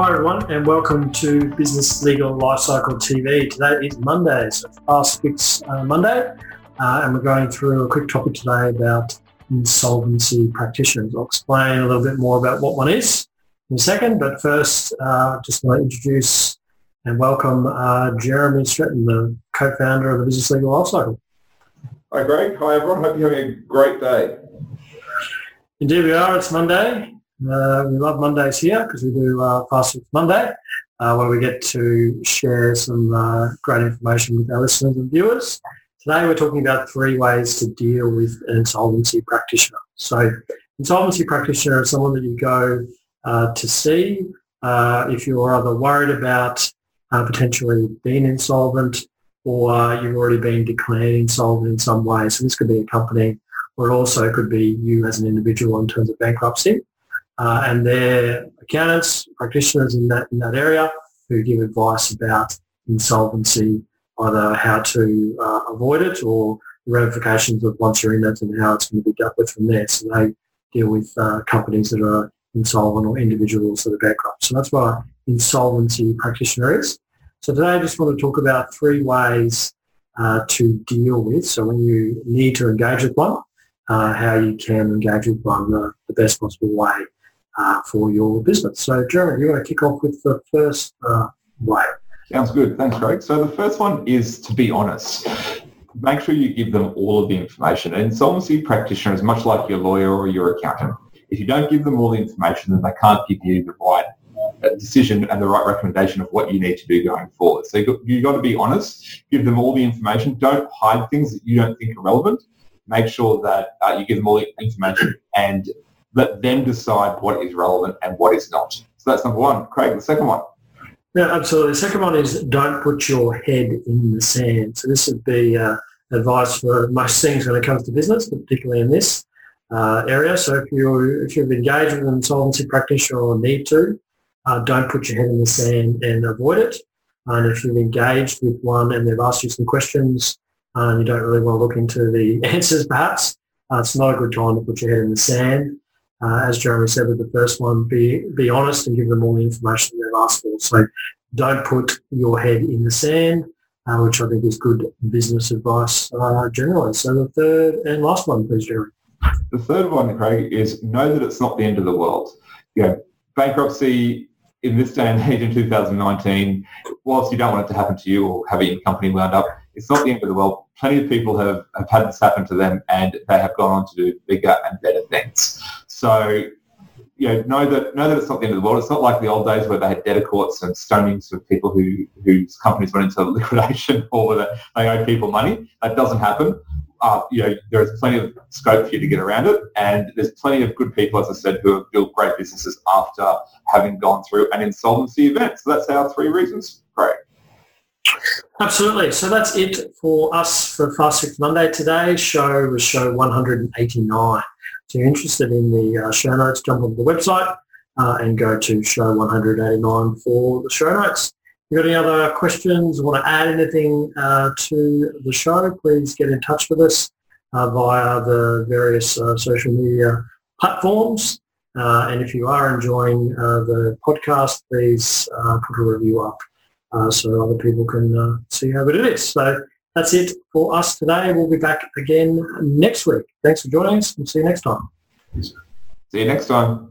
Hi everyone and welcome to Business Legal Lifecycle TV. Today is Monday, so Fast Fix uh, Monday, uh, and we're going through a quick topic today about insolvency practitioners. I'll explain a little bit more about what one is in a second, but first uh, just want to introduce and welcome uh, Jeremy Streten, the co-founder of the Business Legal Lifecycle. Hi Craig, hi everyone, hope you're having a great day. Indeed we are, it's Monday uh, we love Mondays here because we do uh, Fast Fix Monday, uh, where we get to share some uh, great information with our listeners and viewers. Today we're talking about three ways to deal with an insolvency practitioner. So insolvency practitioner is someone that you go uh, to see uh, if you're either worried about potentially being insolvent or you've already been declared insolvent in some way. So this could be a company or it also could be you as an individual in terms of bankruptcy uh, and they're accountants, practitioners in that, in that area who give advice about insolvency, either how to uh, avoid it or the ramifications of once you're in it and how it's going to be dealt with from there. So they deal with uh, companies that are insolvent or individuals that are bankrupt. So that's what insolvency practitioner is. So today I just want to talk about three ways uh, to deal with. So when you need to engage with one, uh, how you can engage with one the, the best possible way uh, for your business. So, Jeremy, you want to kick off with the first uh, way? Sounds good. Thanks, Craig. So the first one is to be honest. Make sure you give them all of the information. An insolvency practitioner is much like your lawyer or your accountant. If you don't give them all the information, then they can't give you the right uh, decision and the right recommendation of what you need to do going forward. So you've got, to be honest, give them all the information. Don't hide things that you don't think are relevant. Make sure that uh, you give them all the information and let them decide what is relevant and what is not. So that's number one. Craig, the second one. Yeah, absolutely. The second one is don't put your head in the sand. So this would be uh, advice for most things when it comes to business, particularly in this uh, area. So if you if you've engaged with an insolvency practitioner or need to, uh, don't put your head in the sand and avoid it. And if you've engaged with one and they've asked you some questions uh, and you don't really want to look into the answers, perhaps uh, it's not a good time to put your head in the sand uh, as Jeremy said with the first one, be be honest and give them all the information they've asked for. So don't put your head in the sand, uh, which I think is good business advice uh, generally. So the third and last one, please, Jeremy. The third one, Craig, is know that it's not the end of the world. You know, bankruptcy in this day and age in 2019, whilst you don't want it to happen to you or have your company wound up, it's not the end of the world. Plenty of people have, have had this happen to them and they have gone on to do bigger and better things. So, you know, know that know that it's not the end of the world. It's not like the old days where they had debtor courts and stonings of people who whose companies went into liquidation or that they owe people money. That doesn't happen. Uh, you know, there is plenty of scope for you to get around it, and there's plenty of good people, as I said, who have built great businesses after having gone through an insolvency event. So that's our three reasons. Great. Absolutely. So that's it for us for Fast Fix Monday today. Show was show 189. So you're interested in the uh, show notes, jump onto the website uh, and go to show 189 for the show notes. If you've got any other questions, want to add anything uh, to the show, please get in touch with us uh, via the various uh, social media platforms. Uh, and if you are enjoying the podcast, please put a review up so other people can see how good it is. So that's it for us today. We'll be back again next week. Thanks for joining us. We'll see you next time. See you next time.